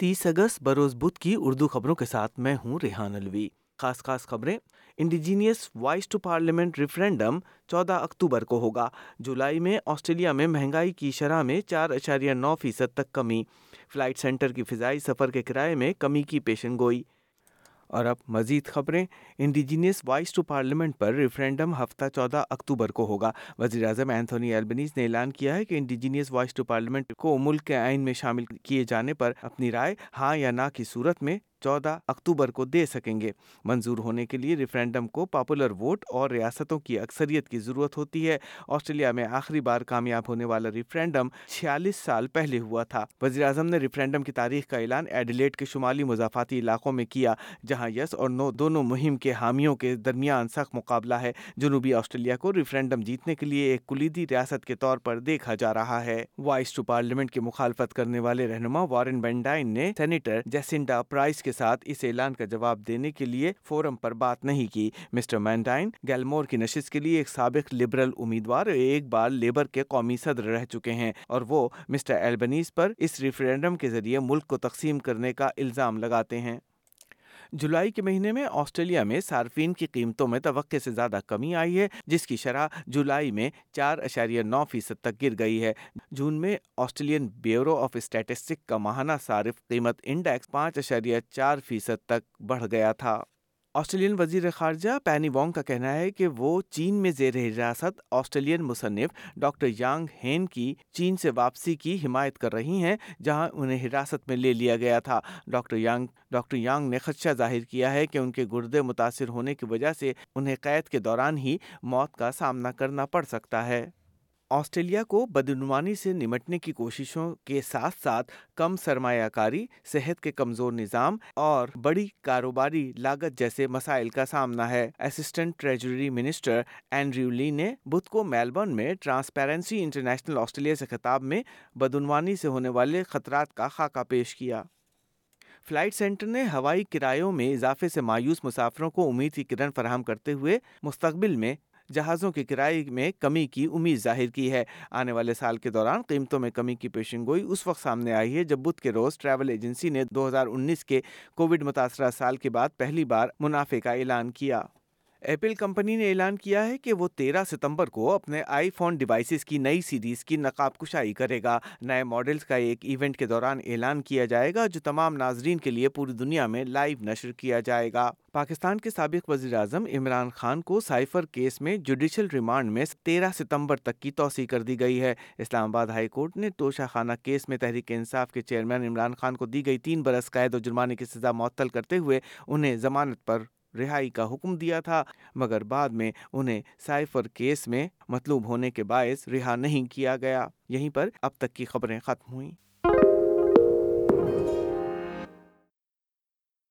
تیس اگست بروز بدھ کی اردو خبروں کے ساتھ میں ہوں ریحان الوی خاص خاص خبریں indigenous voice to parliament referendum چودہ اکتوبر کو ہوگا۔ جولائی میں آسٹریلیا میں مہنگائی کی شرح میں چار اشاریہ نو فیصد تک کمی۔ فلائٹ سینٹر کی فضائی سفر کے کرائے میں کمی کی پیشن گوئی۔ اور اب مزید خبریں انڈیجینس وائس ٹو پارلیمنٹ پر ریفرینڈم ہفتہ چودہ اکتوبر کو ہوگا۔ وزیر اعظم اینتھونی ایلبنیز نے اعلان کیا ہے کہ انڈیجینس وائس ٹو پارلیمنٹ کو ملک کے آئین میں شامل کیے جانے پر اپنی رائے ہاں یا نہ کی صورت میں چودہ اکتوبر کو دے سکیں گے۔ منظور ہونے کے لیے ریفرینڈم کو پاپولر ووٹ اور ریاستوں کی اکثریت کی ضرورت ہوتی ہے۔ آسٹریلیا میں آخری بار کامیاب ہونے والا ریفرینڈم چھیالیس سال پہلے ہوا تھا۔ وزیر اعظم نے ریفرینڈم کی تاریخ کا اعلان ایڈیلیٹ کے شمالی مضافاتی علاقوں میں کیا، جہاں یس اور نو دونوں مہم کے حامیوں کے درمیان سخت مقابلہ ہے۔ جنوبی آسٹریلیا کو ریفرینڈم جیتنے کے لیے ایک کلیدی ریاست کے طور پر دیکھا جا رہا ہے۔ وائس ٹو پارلیمنٹ کی مخالفت کرنے والے رہنما وارن بینڈائن نے سینیٹر جیسنڈا پرائس کے ساتھ اس اعلان کا جواب دینے کے لیے فورم پر بات نہیں کی۔ مسٹر مینڈائن گیلمور کی نشست کے لیے ایک سابق لبرل امیدوار ایک بار لیبر کے قومی صدر رہ چکے ہیں اور وہ مسٹر ایلبنیز پر اس ریفرینڈم کے ذریعے ملک کو تقسیم کرنے کا الزام لگاتے ہیں۔ جولائی کے مہینے میں آسٹریلیا میں صارفین کی قیمتوں میں توقع سے زیادہ کمی آئی ہے، جس کی شرح جولائی میں چار اشاریہ نو فیصد تک گر گئی ہے۔ جون میں آسٹریلین بیورو آف اسٹیٹسٹک کا ماہانہ صارف قیمت انڈیکس پانچ اشاریہ چار فیصد تک بڑھ گیا تھا۔ آسٹریلین وزیر خارجہ پینی وانگ کا کہنا ہے کہ وہ چین میں زیر حراست آسٹریلین مصنف ڈاکٹر یانگ ہین کی چین سے واپسی کی حمایت کر رہی ہیں، جہاں انہیں حراست میں لے لیا گیا تھا۔ ڈاکٹر یانگ ڈاکٹر یانگ نے خدشہ ظاہر کیا ہے کہ ان کے گردے متاثر ہونے کی وجہ سے انہیں قید کے دوران ہی موت کا سامنا کرنا پڑ سکتا ہے۔ آسٹریلیا کو بدعنوانی سے نمٹنے کی کوششوں کے ساتھ ساتھ کم سرمایہ کاری، صحت کے کمزور نظام اور بڑی کاروباری لاگت جیسے مسائل کا سامنا ہے۔ اسسٹنٹ ٹریجری منسٹر اینڈریو لی نے بدھ کو میلبرن میں ٹرانسپیرنسی انٹرنیشنل آسٹریلیا سے خطاب میں بدعنوانی سے ہونے والے خطرات کا خاکہ پیش کیا۔ فلائٹ سینٹر نے ہوائی کرایوں میں اضافے سے مایوس مسافروں کو امید کی کرن فراہم کرتے ہوئے مستقبل میں جہازوں کے کرائے میں کمی کی امید ظاہر کی ہے۔ آنے والے سال کے دوران قیمتوں میں کمی کی پیشن گوئی اس وقت سامنے آئی ہے جب بدھ کے روز ٹریول ایجنسی نے دو ہزار انیس کے کووڈ متاثرہ سال کے بعد پہلی بار منافع کا اعلان کیا۔ ایپل کمپنی نے اعلان کیا ہے کہ وہ تیرہ ستمبر کو اپنے آئی فون ڈیوائسز کی نئی سیریز کی نقاب کشائی کرے گا۔ نئے ماڈلز کا ایک ایونٹ کے دوران اعلان کیا جائے گا، جو تمام ناظرین کے لیے پوری دنیا میں لائیو نشر کیا جائے گا۔ پاکستان کے سابق وزیر اعظم عمران خان کو سائفر کیس میں جوڈیشل ریمانڈ میں تیرہ ستمبر تک کی توسیع کر دی گئی ہے۔ اسلام آباد ہائی کورٹ نے توشہ خانہ کیس میں تحریک انصاف کے چیئرمین عمران خان کو دی گئی تین برس قید و جرمانے کی سزا معطل کرتے ہوئے انہیں ضمانت پر رہائی کا حکم دیا تھا، مگر بعد میں انہیں سائفر کیس میں مطلوب ہونے کے باعث رہا نہیں کیا گیا۔ یہیں پر اب تک کی خبریں ختم ہوئیں۔